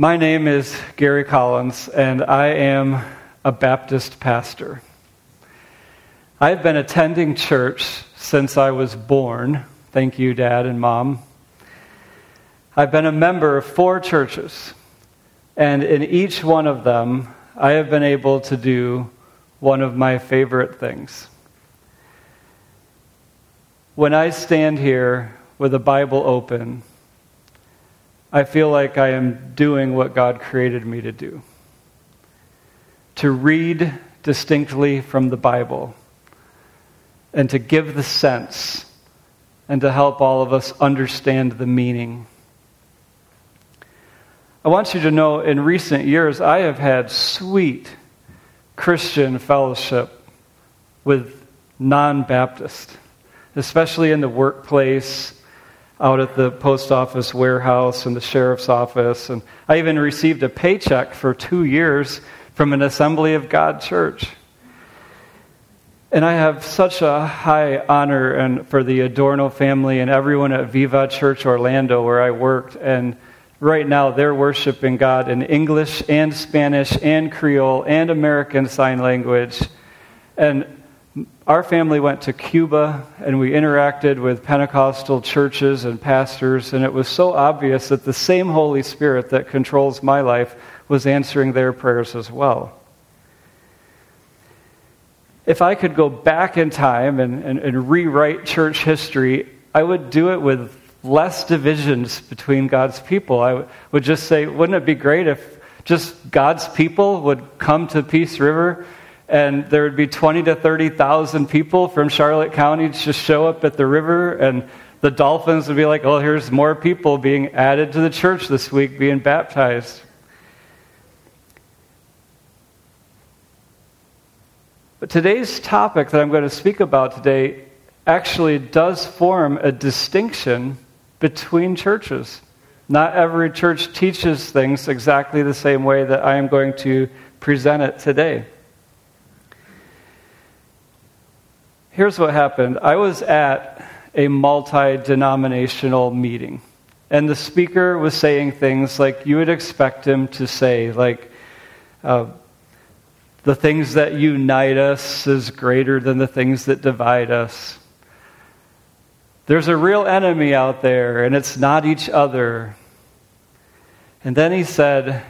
My name is Gary Collins, and I am a Baptist pastor. I've been attending church since I was born. Thank you, Dad and Mom. I've been a member of four churches, and in each one of them, I have been able to do one of my favorite things. When I stand here with a Bible open, I feel like I am doing what God created me to do to read distinctly from the Bible and to give the sense and to help all of us understand the meaning. I want you to know in recent years, I have had sweet Christian fellowship with non Baptists, especially in the workplace, out at the post office warehouse and the sheriff's office. And I even received a paycheck for two years from an Assembly of God church. And I have such a high honor and for the Adorno family and everyone at Viva Church Orlando where I worked. And right now they're worshiping God in English and Spanish and Creole and American Sign Language. And our family went to Cuba and we interacted with Pentecostal churches and pastors, and it was so obvious that the same Holy Spirit that controls my life was answering their prayers as well if I could go back in time and, and, and, rewrite church history, I would do it with less divisions between God's people. I would just say, wouldn't it be great if just God's people would come to Peace River and there would be 20 to 30,000 people from Charlotte County just show up at the river and the Dolphins would be like, oh, here's more people being added to the church this week being baptized. But today's topic that I'm going to speak about today actually does form a distinction between churches. Not every church teaches things exactly the same way that I am going to present it today. Here's what happened I was at a multi denominational meeting, and the speaker was saying things like you would expect him to say, like, uh, the things that unite us is greater than the things that divide us. There's a real enemy out there, and it's not each other. And then he said,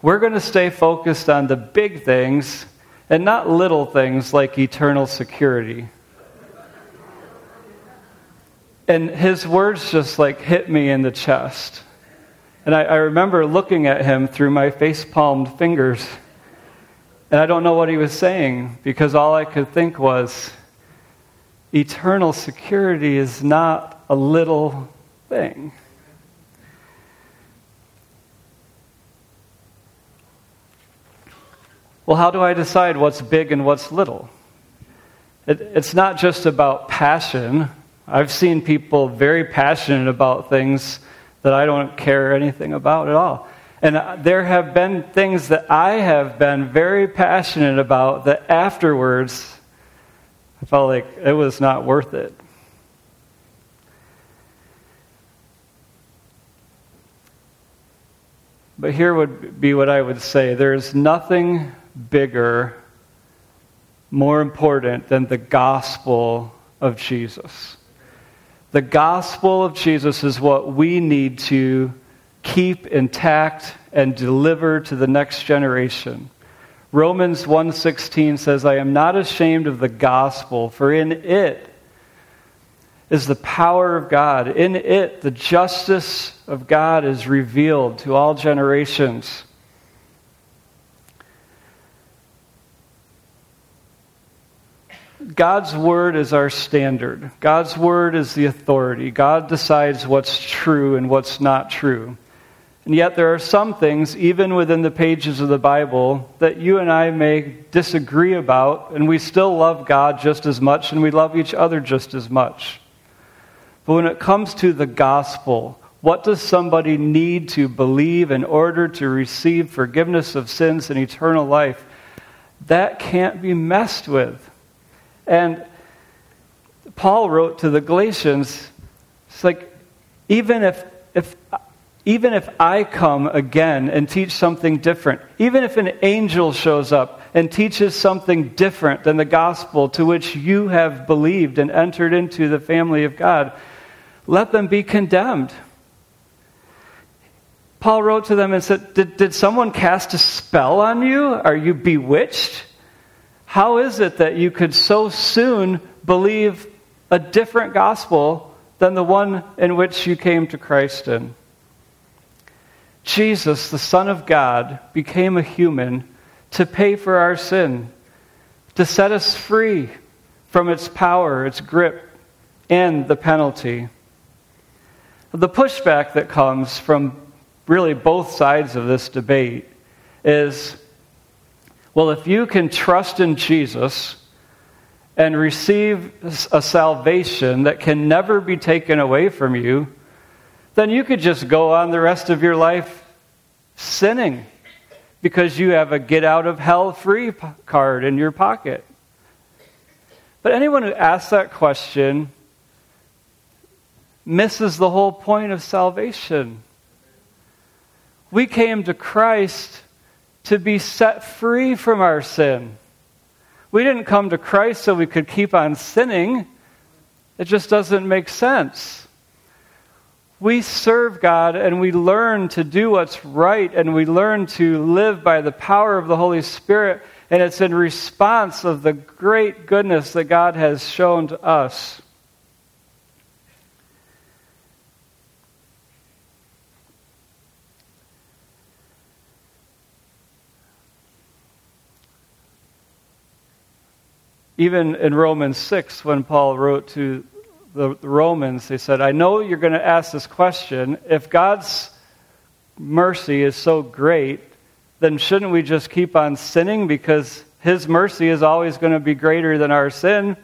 We're going to stay focused on the big things and not little things like eternal security. And his words just like hit me in the chest. And I, I remember looking at him through my face palmed fingers. And I don't know what he was saying because all I could think was eternal security is not a little thing. Well, how do I decide what's big and what's little? It, it's not just about passion. I've seen people very passionate about things that I don't care anything about at all. And there have been things that I have been very passionate about that afterwards I felt like it was not worth it. But here would be what I would say there's nothing bigger, more important than the gospel of Jesus. The gospel of Jesus is what we need to keep intact and deliver to the next generation. Romans 1:16 says, "I am not ashamed of the gospel, for in it is the power of God. In it the justice of God is revealed to all generations." God's word is our standard. God's word is the authority. God decides what's true and what's not true. And yet, there are some things, even within the pages of the Bible, that you and I may disagree about, and we still love God just as much, and we love each other just as much. But when it comes to the gospel, what does somebody need to believe in order to receive forgiveness of sins and eternal life? That can't be messed with. And Paul wrote to the Galatians, it's like, even if, if even if I come again and teach something different, even if an angel shows up and teaches something different than the gospel to which you have believed and entered into the family of God, let them be condemned. Paul wrote to them and said, Did, did someone cast a spell on you? Are you bewitched? How is it that you could so soon believe a different gospel than the one in which you came to Christ in? Jesus, the Son of God, became a human to pay for our sin, to set us free from its power, its grip, and the penalty. The pushback that comes from really both sides of this debate is well, if you can trust in Jesus and receive a salvation that can never be taken away from you, then you could just go on the rest of your life sinning because you have a get out of hell free card in your pocket. But anyone who asks that question misses the whole point of salvation. We came to Christ to be set free from our sin. We didn't come to Christ so we could keep on sinning. It just doesn't make sense we serve God and we learn to do what's right and we learn to live by the power of the Holy Spirit. And it's in response of the great goodness that God has shown to us. Even in Romans 6, when Paul wrote to the Romans, he said, I know you're going to ask this question. If God's mercy is so great, then shouldn't we just keep on sinning because his mercy is always going to be greater than our sin?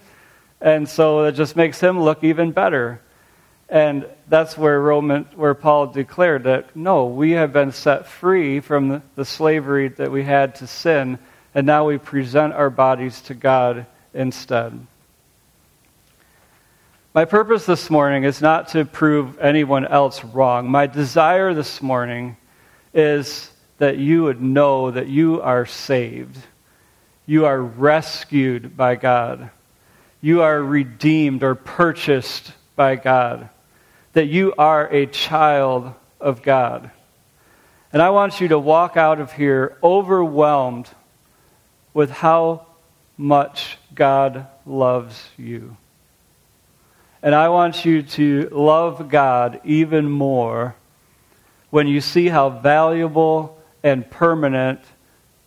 And so it just makes him look even better. And that's where Roman, where Paul declared that no, we have been set free from the, the slavery that we had to sin, and now we present our bodies to God instead. My purpose this morning is not to prove anyone else wrong. My desire this morning is that you would know that you are saved. You are rescued by God. You are redeemed or purchased by God. That you are a child of God. And I want you to walk out of here overwhelmed with how much God loves you. And I want you to love God even more when you see how valuable and permanent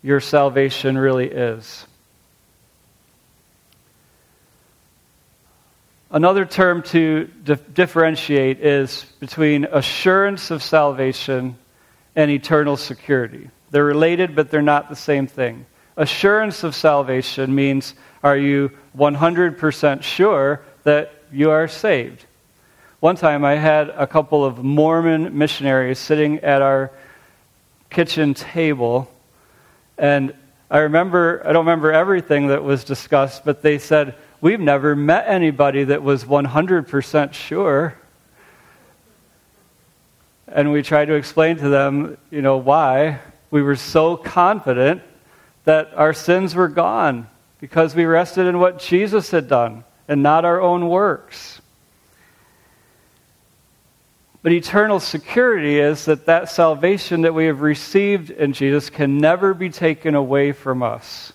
your salvation really is. Another term to differentiate is between assurance of salvation and eternal security. They're related, but they're not the same thing. Assurance of salvation means are you 100% sure that you are saved. One time I had a couple of Mormon missionaries sitting at our kitchen table, and I remember, I don't remember everything that was discussed, but they said, We've never met anybody that was 100% sure. And we tried to explain to them, you know, why. We were so confident that our sins were gone because we rested in what Jesus had done and not our own works. But eternal security is that that salvation that we have received in Jesus can never be taken away from us.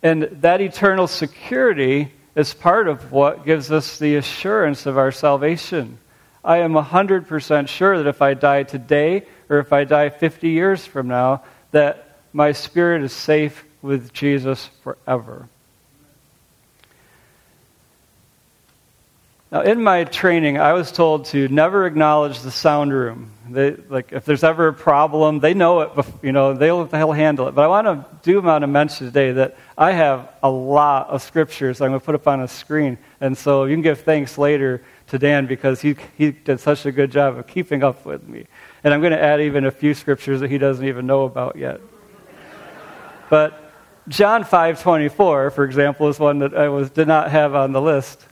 And that eternal security is part of what gives us the assurance of our salvation. I am 100% sure that if I die today or if I die 50 years from now, that my spirit is safe with Jesus forever. Now, in my training, I was told to never acknowledge the sound room. They, like, if there's ever a problem, they know it. You know, they'll, they'll handle it. But I want to do want to mention today that I have a lot of scriptures I'm going to put up on a screen, and so you can give thanks later to Dan because he he did such a good job of keeping up with me. And I'm going to add even a few scriptures that he doesn't even know about yet. But John 5:24, for example, is one that I was did not have on the list.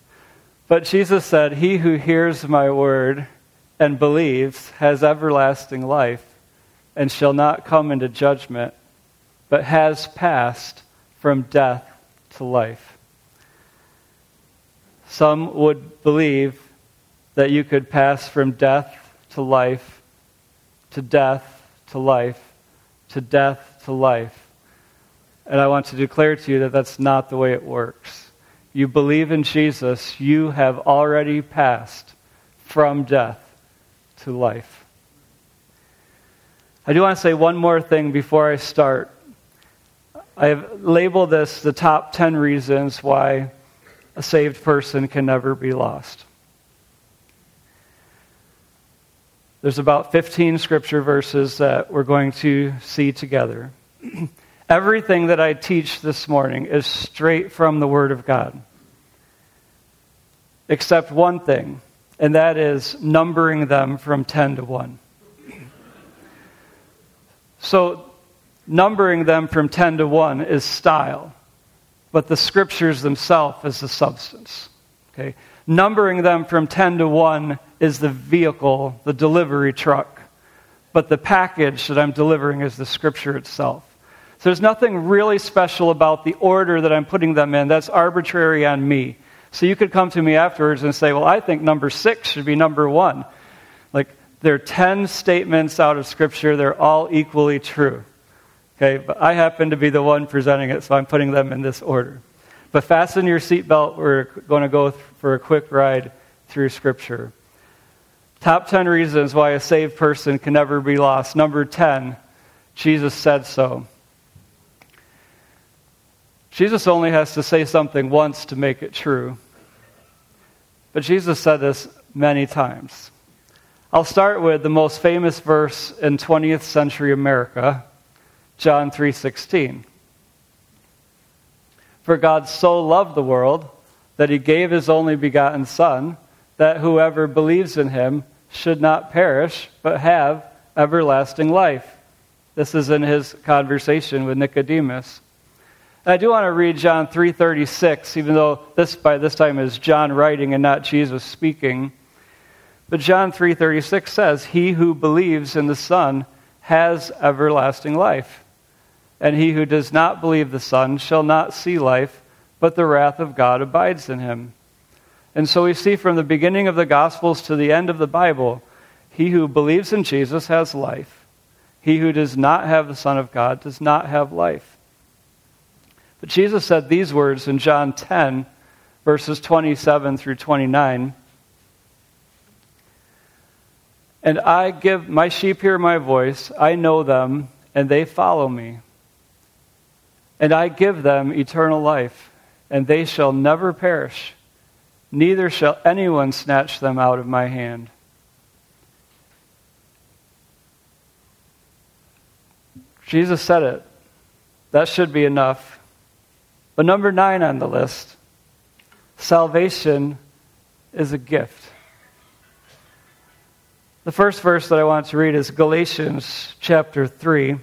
But Jesus said, He who hears my word and believes has everlasting life and shall not come into judgment, but has passed from death to life. Some would believe that you could pass from death to life, to death to life, to death to life. And I want to declare to you that that's not the way it works. You believe in Jesus, you have already passed from death to life. I do want to say one more thing before I start. I have labeled this the top 10 reasons why a saved person can never be lost. There's about 15 scripture verses that we're going to see together. Everything that I teach this morning is straight from the Word of God, except one thing, and that is numbering them from 10 to 1. So, numbering them from 10 to 1 is style, but the scriptures themselves is the substance. Okay? Numbering them from 10 to 1 is the vehicle, the delivery truck, but the package that I'm delivering is the scripture itself. So there's nothing really special about the order that I'm putting them in. That's arbitrary on me. So you could come to me afterwards and say, well, I think number six should be number one. Like, there are 10 statements out of Scripture, they're all equally true. Okay, but I happen to be the one presenting it, so I'm putting them in this order. But fasten your seatbelt, we're going to go for a quick ride through Scripture. Top 10 reasons why a saved person can never be lost. Number 10, Jesus said so. Jesus only has to say something once to make it true. But Jesus said this many times. I'll start with the most famous verse in 20th century America, John 3:16. For God so loved the world that he gave his only begotten son that whoever believes in him should not perish, but have everlasting life. This is in his conversation with Nicodemus. I do want to read John 3:36, even though this by this time is John writing and not Jesus speaking. But John 3:36 says, "He who believes in the Son has everlasting life, and he who does not believe the Son shall not see life, but the wrath of God abides in him." And so we see from the beginning of the Gospels to the end of the Bible, he who believes in Jesus has life. He who does not have the Son of God does not have life. But Jesus said these words in John 10, verses 27 through 29. And I give, my sheep hear my voice, I know them, and they follow me. And I give them eternal life, and they shall never perish neither shall anyone snatch them out of my hand. Jesus said it. That should be enough. But number nine on the list salvation is a gift. The first verse that I want to read is Galatians chapter 3,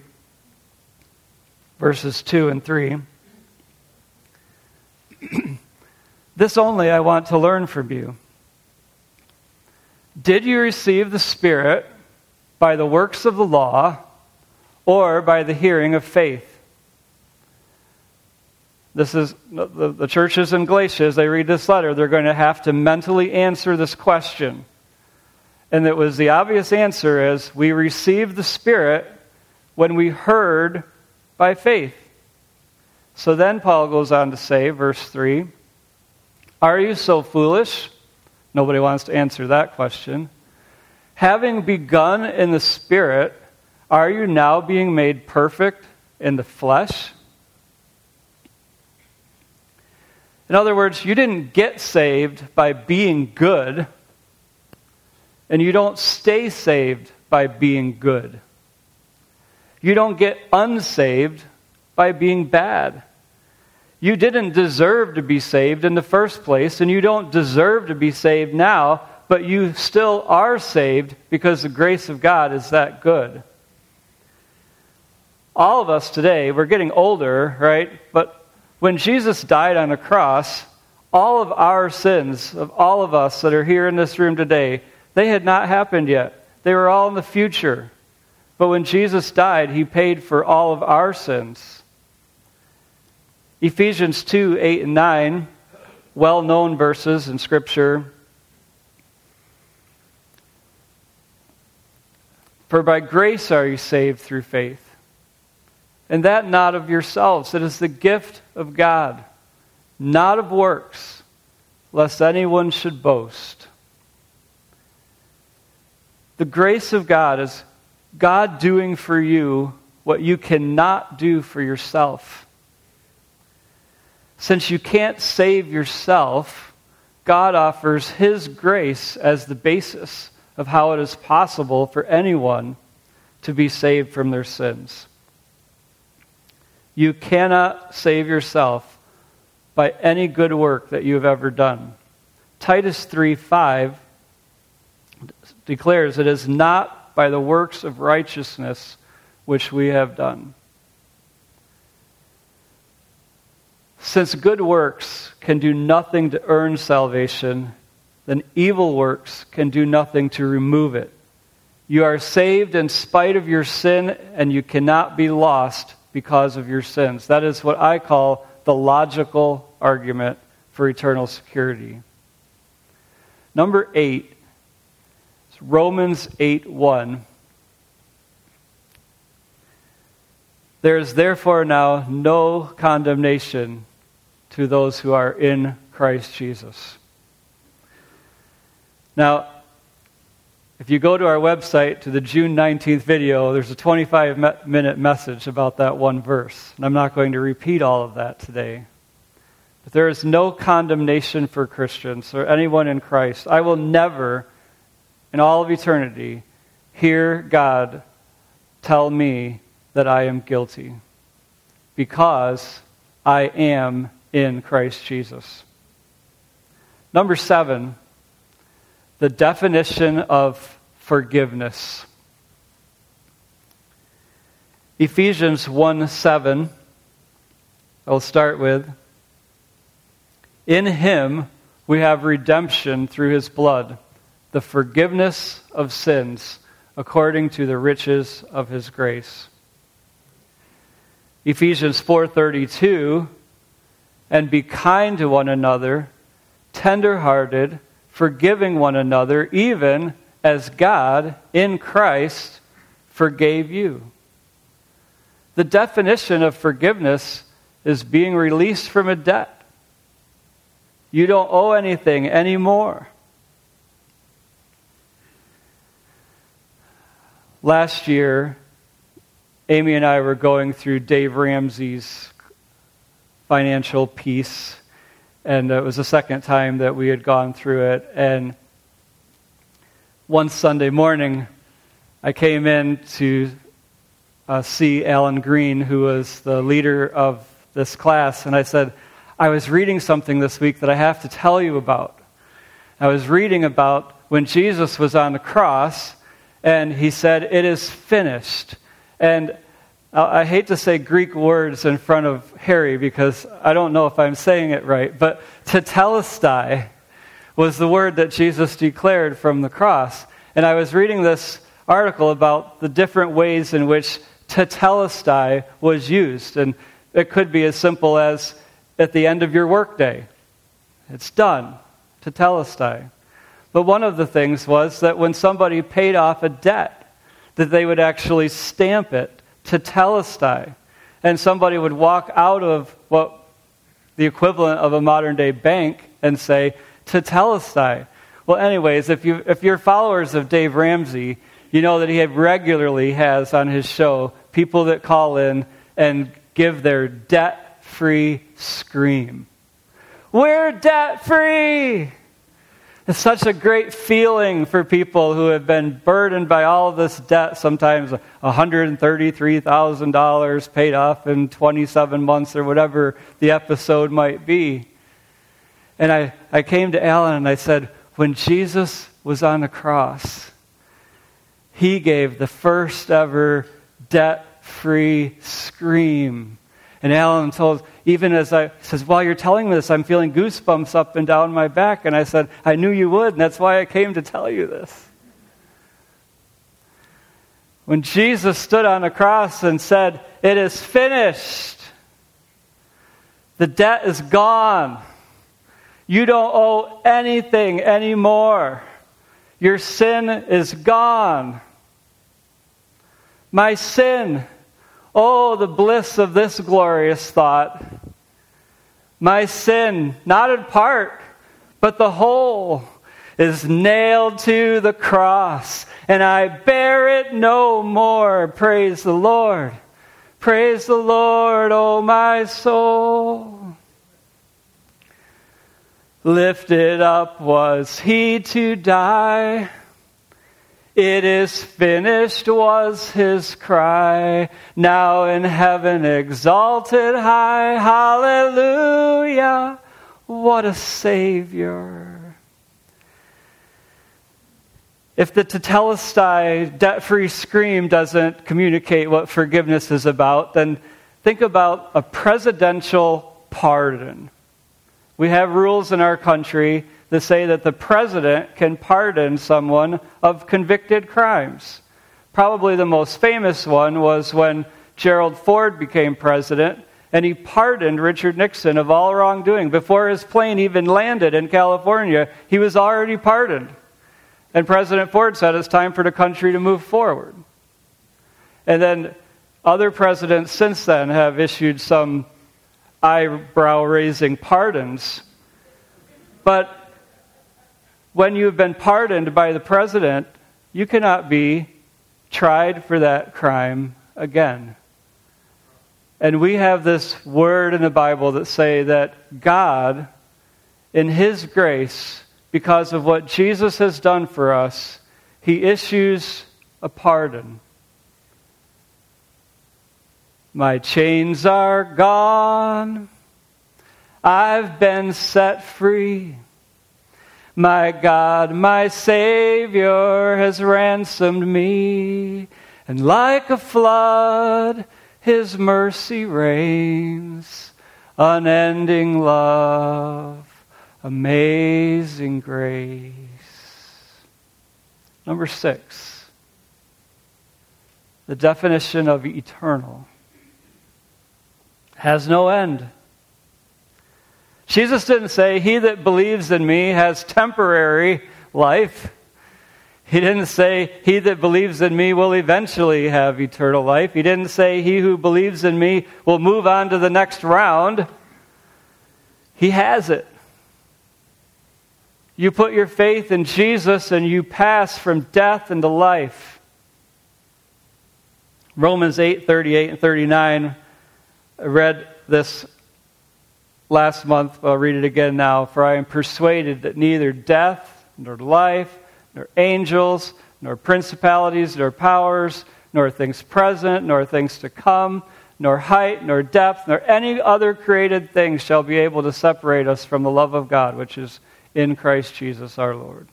verses 2 and 3. This only I want to learn from you. Did you receive the Spirit by the works of the law or by the hearing of faith? This is the, the churches in Galatia, as they read this letter, they're going to have to mentally answer this question. And it was the obvious answer is we received the Spirit when we heard by faith. So then Paul goes on to say, verse 3 are you so foolish? Nobody wants to answer that question. Having begun in the Spirit, are you now being made perfect in the flesh? In other words, you didn't get saved by being good, and you don't stay saved by being good. You don't get unsaved by being bad. You didn't deserve to be saved in the first place, and you don't deserve to be saved now, but you still are saved because the grace of God is that good. All of us today, we're getting older, right? But when Jesus died on the cross, all of our sins, of all of us that are here in this room today, they had not happened yet. They were all in the future. But when Jesus died, he paid for all of our sins. Ephesians 2 8 and 9, well known verses in Scripture. For by grace are you saved through faith. And that not of yourselves. It is the gift of God, not of works, lest anyone should boast. The grace of God is God doing for you what you cannot do for yourself. Since you can't save yourself, God offers His grace as the basis of how it is possible for anyone to be saved from their sins. You cannot save yourself by any good work that you have ever done. Titus 3 5 declares, It is not by the works of righteousness which we have done. Since good works can do nothing to earn salvation, then evil works can do nothing to remove it. You are saved in spite of your sin, and you cannot be lost because of your sins. That is what I call the logical argument for eternal security. Number eight is Romans 8 1. There is therefore now no condemnation to those who are in Christ Jesus. Now, if you go to our website to the June 19th video, there's a 25 minute message about that one verse. And I'm not going to repeat all of that today. But there is no condemnation for Christians or anyone in Christ. I will never in all of eternity hear God tell me that I am guilty because I am in Christ Jesus. Number seven, the definition of forgiveness. Ephesians 1 7, I'll start with. In him we have redemption through his blood the forgiveness of sins according to the riches of his grace. Ephesians 4:32 and be kind to one another, tender-hearted, forgiving one another even as God in Christ forgave you. The definition of forgiveness is being released from a debt. You don't owe anything anymore. Last year, Amy and I were going through Dave Ramsey's Financial Peace, and it was the second time that we had gone through it. And one Sunday morning, I came in to uh, see Alan Green, who was the leader of this class, and I said, I was reading something this week that I have to tell you about. I was reading about when Jesus was on the cross and he said, It is finished. And I hate to say Greek words in front of Harry because I don't know if I'm saying it right, but tetelestai was the word that Jesus declared from the cross. And I was reading this article about the different ways in which tetelestai was used. And it could be as simple as at the end of your workday. It's done. Tetelestai. But one of the things was that when somebody paid off a debt, that they would actually stamp it tetelestai. And somebody would walk out of what the equivalent of a modern day bank and say, tetelestai. Well, anyways, if, you, if you're followers of Dave Ramsey, you know that he regularly has on his show people that call in and give their debt free scream. We're debt free! It's such a great feeling for people who have been burdened by all of this debt, sometimes $133,000 paid off in 27 months or whatever the episode might be. And I, I came to Alan and I said, when Jesus was on the cross, he gave the first ever debt free scream. And Alan told, even as I says, while you're telling me this, I'm feeling goosebumps up and down my back. And I said, I knew you would, and that's why I came to tell you this. When Jesus stood on the cross and said, It is finished, the debt is gone. You don't owe anything anymore. Your sin is gone. My sin, oh, the bliss of this glorious thought. My sin, not in part, but the whole, is nailed to the cross, and I bear it no more. Praise the Lord. Praise the Lord, O oh my soul. Lifted up was he to die. It is finished was his cry. Now in heaven exalted high. Hallelujah. What a Savior. If the tetelestai, debt free scream doesn't communicate what forgiveness is about, then think about a presidential pardon. We have rules in our country that say that the president can pardon someone of convicted crimes. Probably the most famous one was when Gerald Ford became president and he pardoned Richard Nixon of all wrongdoing. Before his plane even landed in California, he was already pardoned. And President Ford said it's time for the country to move forward. And then other presidents since then have issued some eyebrow raising pardons. But when you've been pardoned by the president, you cannot be tried for that crime again. And we have this word in the Bible that say that God, in his grace, because of what Jesus has done for us, he issues a pardon. My chains are gone. I've been set free. My God, my Savior has ransomed me. And like a flood, His mercy reigns. Unending love, amazing grace. Number six, the definition of eternal has no end. Jesus didn't say, He that believes in me has temporary life. He didn't say, He that believes in me will eventually have eternal life. He didn't say, He who believes in me will move on to the next round. He has it. You put your faith in Jesus and you pass from death into life. Romans 8 38 and 39 I read this last month. I'll read it again now. For I am persuaded that neither death, nor life, nor angels, nor principalities, nor powers, nor things present, nor things to come, nor height, nor depth, nor any other created thing shall be able to separate us from the love of God, which is in Christ Jesus our Lord.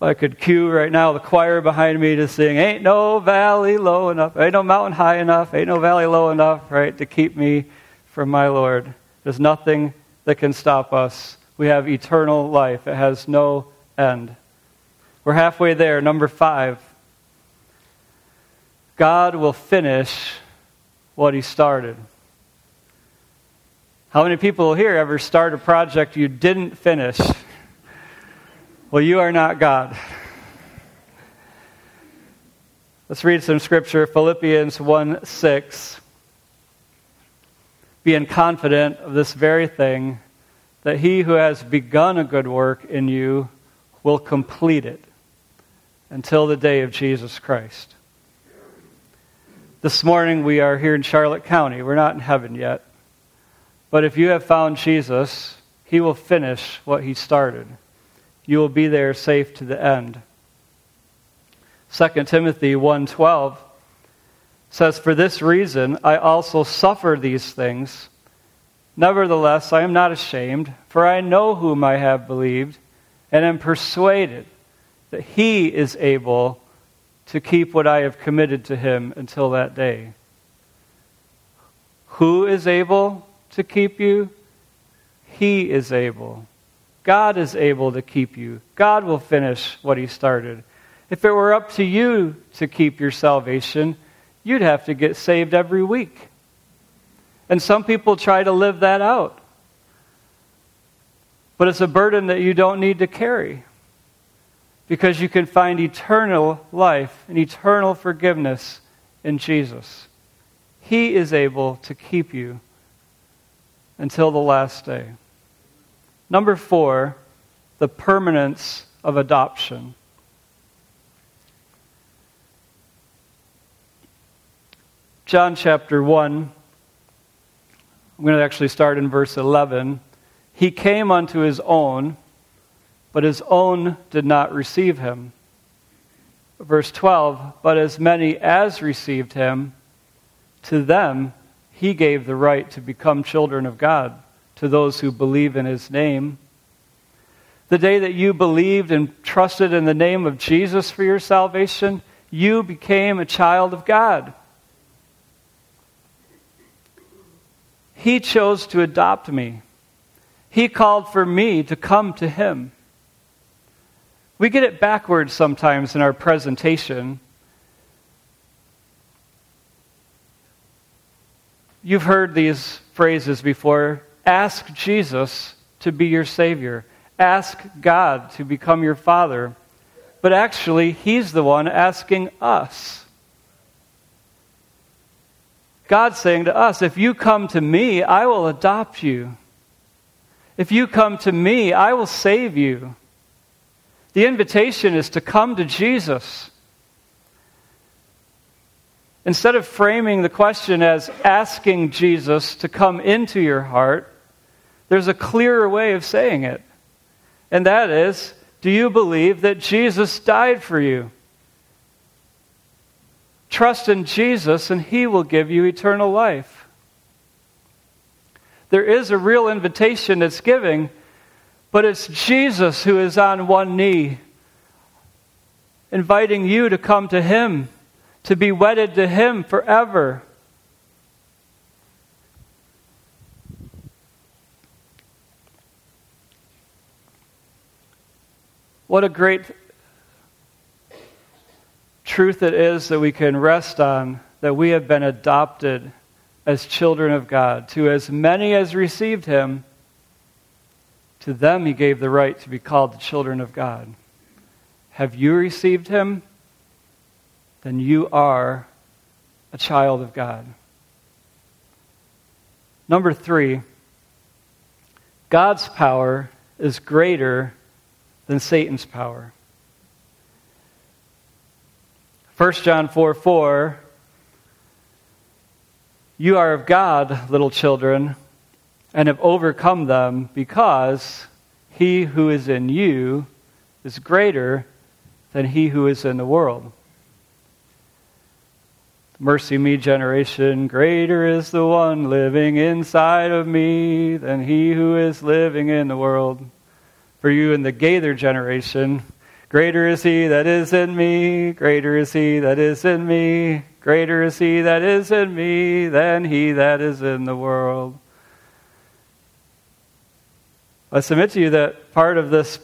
I could cue right now the choir behind me to sing, Ain't no valley low enough, ain't no mountain high enough, ain't no valley low enough, right, to keep me from my Lord. There's nothing that can stop us. We have eternal life, it has no end. We're halfway there. Number five God will finish what He started. How many people here ever start a project you didn't finish? Well, you are not God. Let's read some scripture Philippians 1 6. Being confident of this very thing, that he who has begun a good work in you will complete it until the day of Jesus Christ. This morning we are here in Charlotte County. We're not in heaven yet. But if you have found Jesus, he will finish what he started you will be there safe to the end. 2 Timothy 1:12 says for this reason I also suffer these things nevertheless I am not ashamed for I know whom I have believed and am persuaded that he is able to keep what I have committed to him until that day. Who is able to keep you? He is able. God is able to keep you. God will finish what He started. If it were up to you to keep your salvation, you'd have to get saved every week. And some people try to live that out. But it's a burden that you don't need to carry because you can find eternal life and eternal forgiveness in Jesus. He is able to keep you until the last day. Number four, the permanence of adoption. John chapter 1, I'm going to actually start in verse 11. He came unto his own, but his own did not receive him. Verse 12, but as many as received him, to them he gave the right to become children of God to those who believe in his name. The day that you believed and trusted in the name of Jesus for your salvation, you became a child of God. He chose to adopt me. He called for me to come to him. We get it backwards sometimes in our presentation. You've heard these phrases before Ask Jesus to be your Savior. Ask God to become your Father. But actually, He's the one asking us. God's saying to us, if you come to me, I will adopt you. If you come to me, I will save you. The invitation is to come to Jesus. Instead of framing the question as asking Jesus to come into your heart, there's a clearer way of saying it. And that is do you believe that Jesus died for you? Trust in Jesus, and He will give you eternal life. There is a real invitation that's giving, but it's Jesus who is on one knee, inviting you to come to Him, to be wedded to Him forever. What a great truth it is that we can rest on that we have been adopted as children of God. To as many as received him, to them he gave the right to be called the children of God. Have you received him? Then you are a child of God. Number three, God's power is greater than Satan's power. 1 John 4 4 You are of God, little children, and have overcome them, because he who is in you is greater than he who is in the world. MercyMe, generation, greater is the one living inside of me than he who is living in the world for you in the Gaither generation. Greater is he that is in me, greater is he that is in me, greater is he that is in me than he that is in the world. I submit to you that part of this,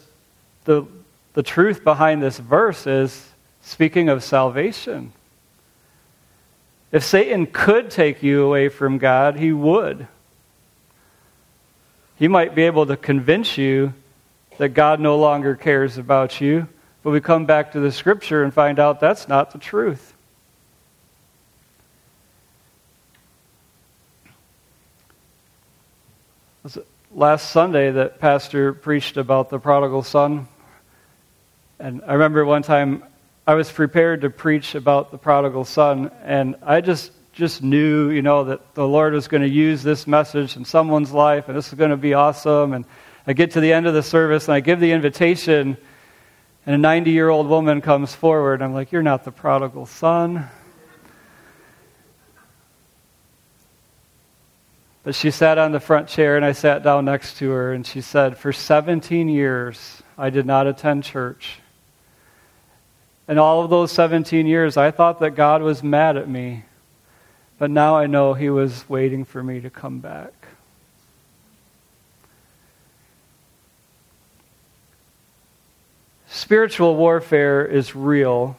the, the truth behind this verse is speaking of salvation. If Satan could take you away from God, he would. He might be able to convince you that God no longer cares about you. But we come back to the scripture and find out that's not the truth. Last Sunday that Pastor preached about the prodigal son? And I remember one time I was prepared to preach about the prodigal son, and I just just knew, you know, that the Lord was going to use this message in someone's life, and this is going to be awesome. And I get to the end of the service and I give the invitation, and a 90 year old woman comes forward. I'm like, You're not the prodigal son. But she sat on the front chair, and I sat down next to her, and she said, For 17 years, I did not attend church. And all of those 17 years, I thought that God was mad at me. But now I know He was waiting for me to come back. Spiritual warfare is real.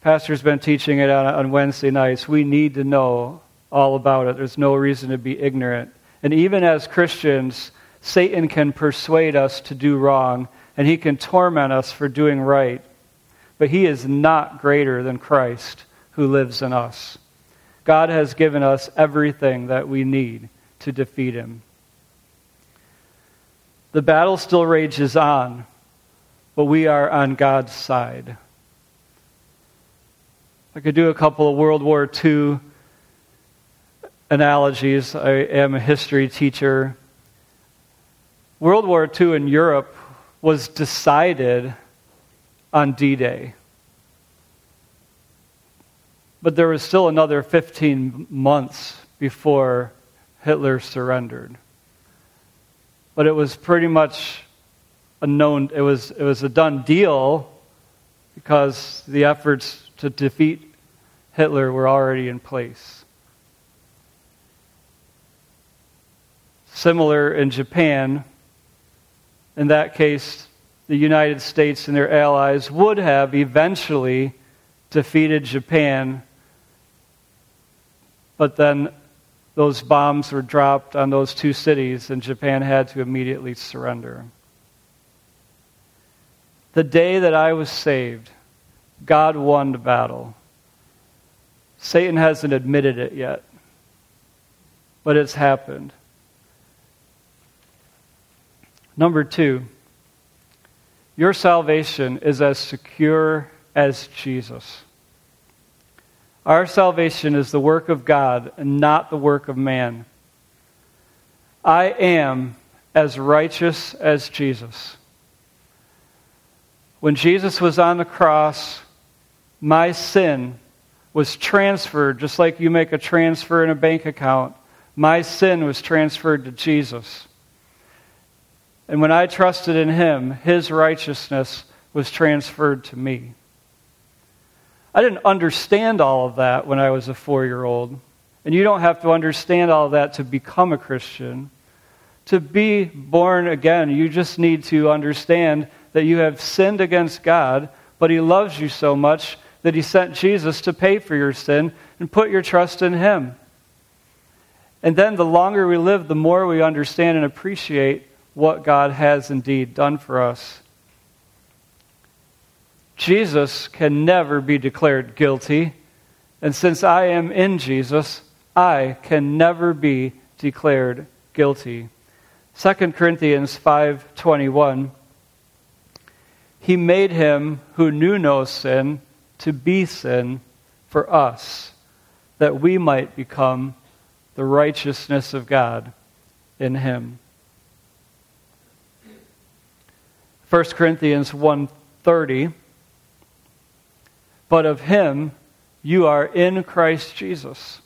Pastor's been teaching it on, on Wednesday nights. We need to know all about it. There's no reason to be ignorant. And even as Christians, Satan can persuade us to do wrong, and he can torment us for doing right. But he is not greater than Christ who lives in us. God has given us everything that we need to defeat him. The battle still rages on, but we are on God's side. I could do a couple of World War II analogies. I am a history teacher. World War II in Europe was decided on D Day. But there was still another 15 months before Hitler surrendered. But it was pretty much a known, it was, it was a done deal because the efforts to defeat Hitler were already in place. Similar in Japan, in that case, the United States and their allies would have eventually defeated Japan, but then those bombs were dropped on those two cities, and Japan had to immediately surrender. The day that I was saved, God won the battle. Satan hasn't admitted it yet, but it's happened. Number two, your salvation is as secure as Jesus. Our salvation is the work of God and not the work of man. I am as righteous as Jesus. When Jesus was on the cross, my sin was transferred, just like you make a transfer in a bank account. My sin was transferred to Jesus. And when I trusted in him, his righteousness was transferred to me. I didn't understand all of that when I was a four year old. And you don't have to understand all of that to become a Christian. To be born again, you just need to understand that you have sinned against God, but He loves you so much that He sent Jesus to pay for your sin and put your trust in Him. And then the longer we live, the more we understand and appreciate what God has indeed done for us. Jesus can never be declared guilty. And since I am in Jesus, I can never be declared guilty. 2 Corinthians 5:21 He made him who knew no sin to be sin for us that we might become the righteousness of God in him. 1 Corinthians 1:30 but of him you are in Christ Jesus,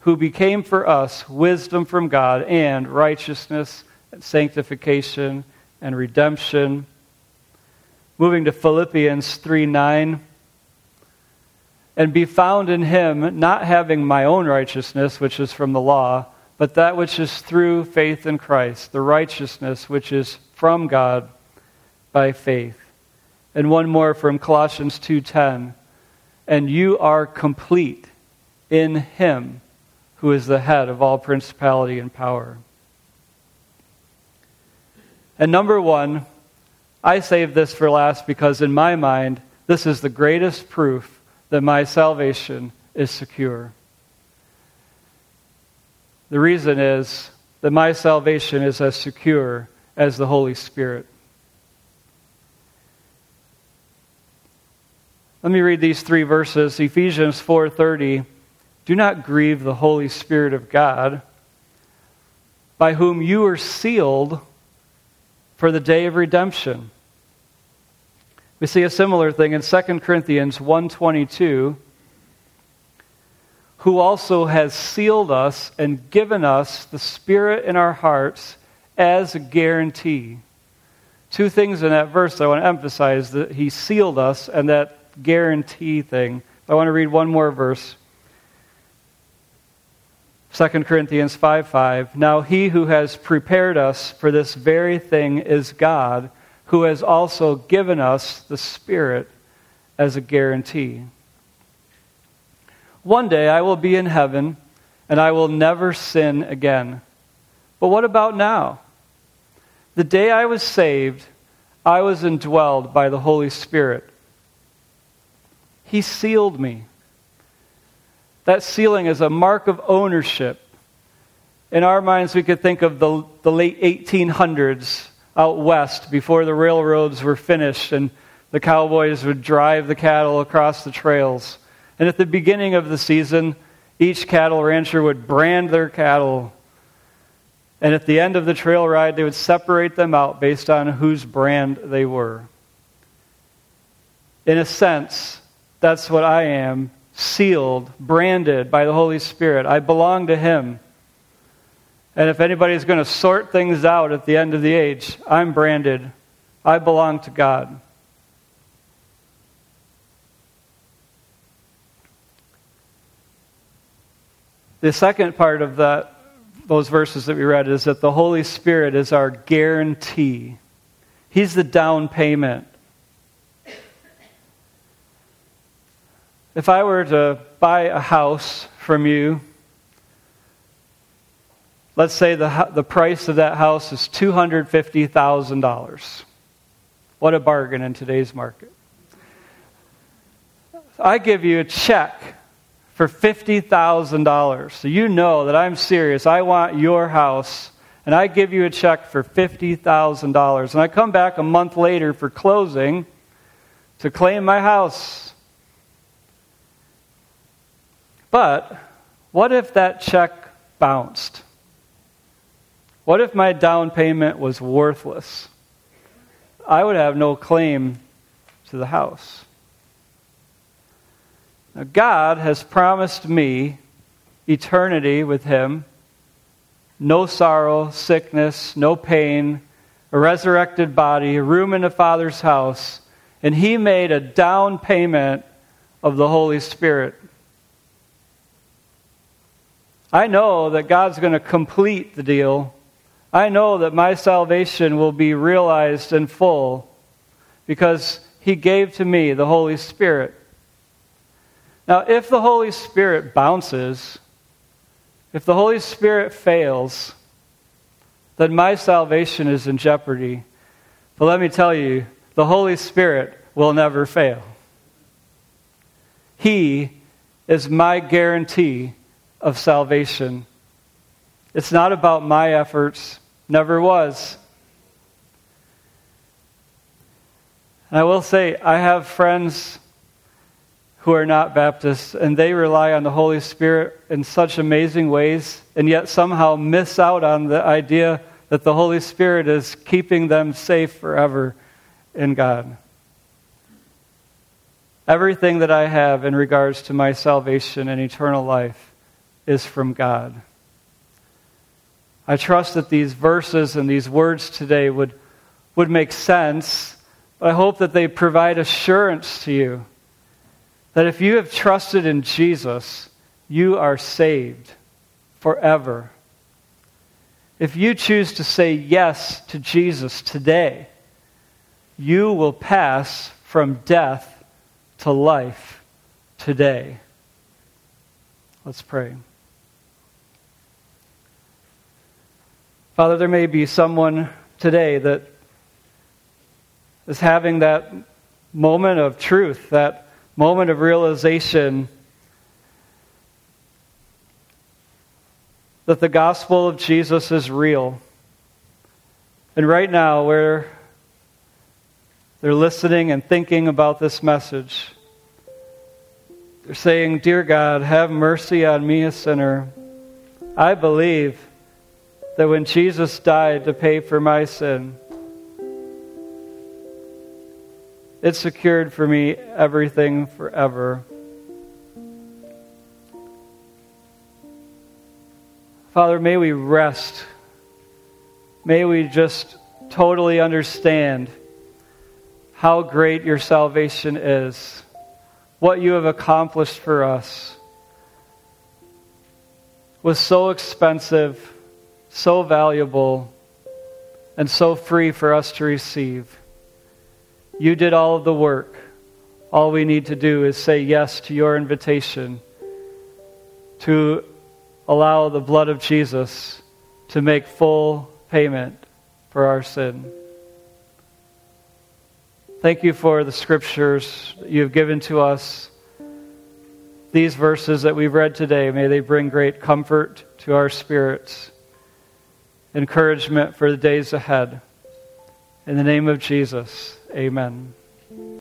who became for us wisdom from God and righteousness and sanctification and redemption. Moving to Philippians 3 9. And be found in him, not having my own righteousness, which is from the law, but that which is through faith in Christ, the righteousness which is from God by faith. And one more from Colossians 2:10 and you are complete in Him who is the head of all principality and power. And number one, I saved this for last because, in my mind, this is the greatest proof that my salvation is secure. The reason is that my salvation is as secure as the Holy Spirit. Let me read these three verses. Ephesians 4:30. Do not grieve the Holy Spirit of God, by whom you are sealed for the day of redemption. We see a similar thing in 2 Corinthians 1:22, who also has sealed us and given us the Spirit in our hearts as a guarantee. Two things in that verse I want to emphasize that he sealed us and that guarantee thing. I want to read one more verse. 2 Corinthians 5 5. Now he who has prepared us for this very thing is God, who has also given us the Spirit as a guarantee. One day I will be in heaven and I will never sin again. But what about now? The day I was saved, I was indwelled by the Holy Spirit. He sealed me. That sealing is a mark of ownership. In our minds, we could think of the, the late 1800s out west before the railroads were finished and the cowboys would drive the cattle across the trails. And at the beginning of the season, each cattle rancher would brand their cattle. And at the end of the trail ride, they would separate them out based on whose brand they were. In a sense, that's what I am sealed, branded by the Holy Spirit. I belong to Him. And if anybody's going to sort things out at the end of the age, I'm branded. I belong to God. The second part of that, those verses that we read is that the Holy Spirit is our guarantee. He's the down payment. If I were to buy a house from you, let's say the, the price of that house is $250,000. What a bargain in today's market. I give you a check for $50,000. So you know that I'm serious. I want your house. And I give you a check for $50,000. And I come back a month later for closing to claim my house. But what if that check bounced? What if my down payment was worthless? I would have no claim to the house. Now, God has promised me eternity with Him no sorrow, sickness, no pain, a resurrected body, a room in the Father's house, and He made a down payment of the Holy Spirit. I know that God's going to complete the deal. I know that my salvation will be realized in full because He gave to me the Holy Spirit. Now, if the Holy Spirit bounces, if the Holy Spirit fails, then my salvation is in jeopardy. But let me tell you, the Holy Spirit will never fail. He is my guarantee of salvation. It's not about my efforts, never was. And I will say, I have friends who are not Baptists, and they rely on the Holy Spirit in such amazing ways, and yet somehow miss out on the idea that the Holy Spirit is keeping them safe forever in God. Everything that I have in regards to my salvation and eternal life is from God. I trust that these verses and these words today would, would make sense, but I hope that they provide assurance to you that if you have trusted in Jesus, you are saved forever. If you choose to say yes to Jesus today, you will pass from death to life today. Let's pray. Father, there may be someone today that is having that moment of truth, that moment of realization that the gospel of Jesus is real. And right now, where they're listening and thinking about this message, they're saying, Dear God, have mercy on me, a sinner. I believe that when Jesus died to pay for my sin, It secured for me everything forever. Father, may we rest. May we just totally understand how great your salvation is, what you have accomplished for us was so expensive, so valuable, and so free for us to receive. You did all of the work. All we need to do is say yes to your invitation to allow the blood of Jesus to make full payment for our sin. Thank you for the scriptures that you have given to us. These verses that we've read today, may they bring great comfort to our spirits, encouragement for the days ahead. In the name of Jesus, amen.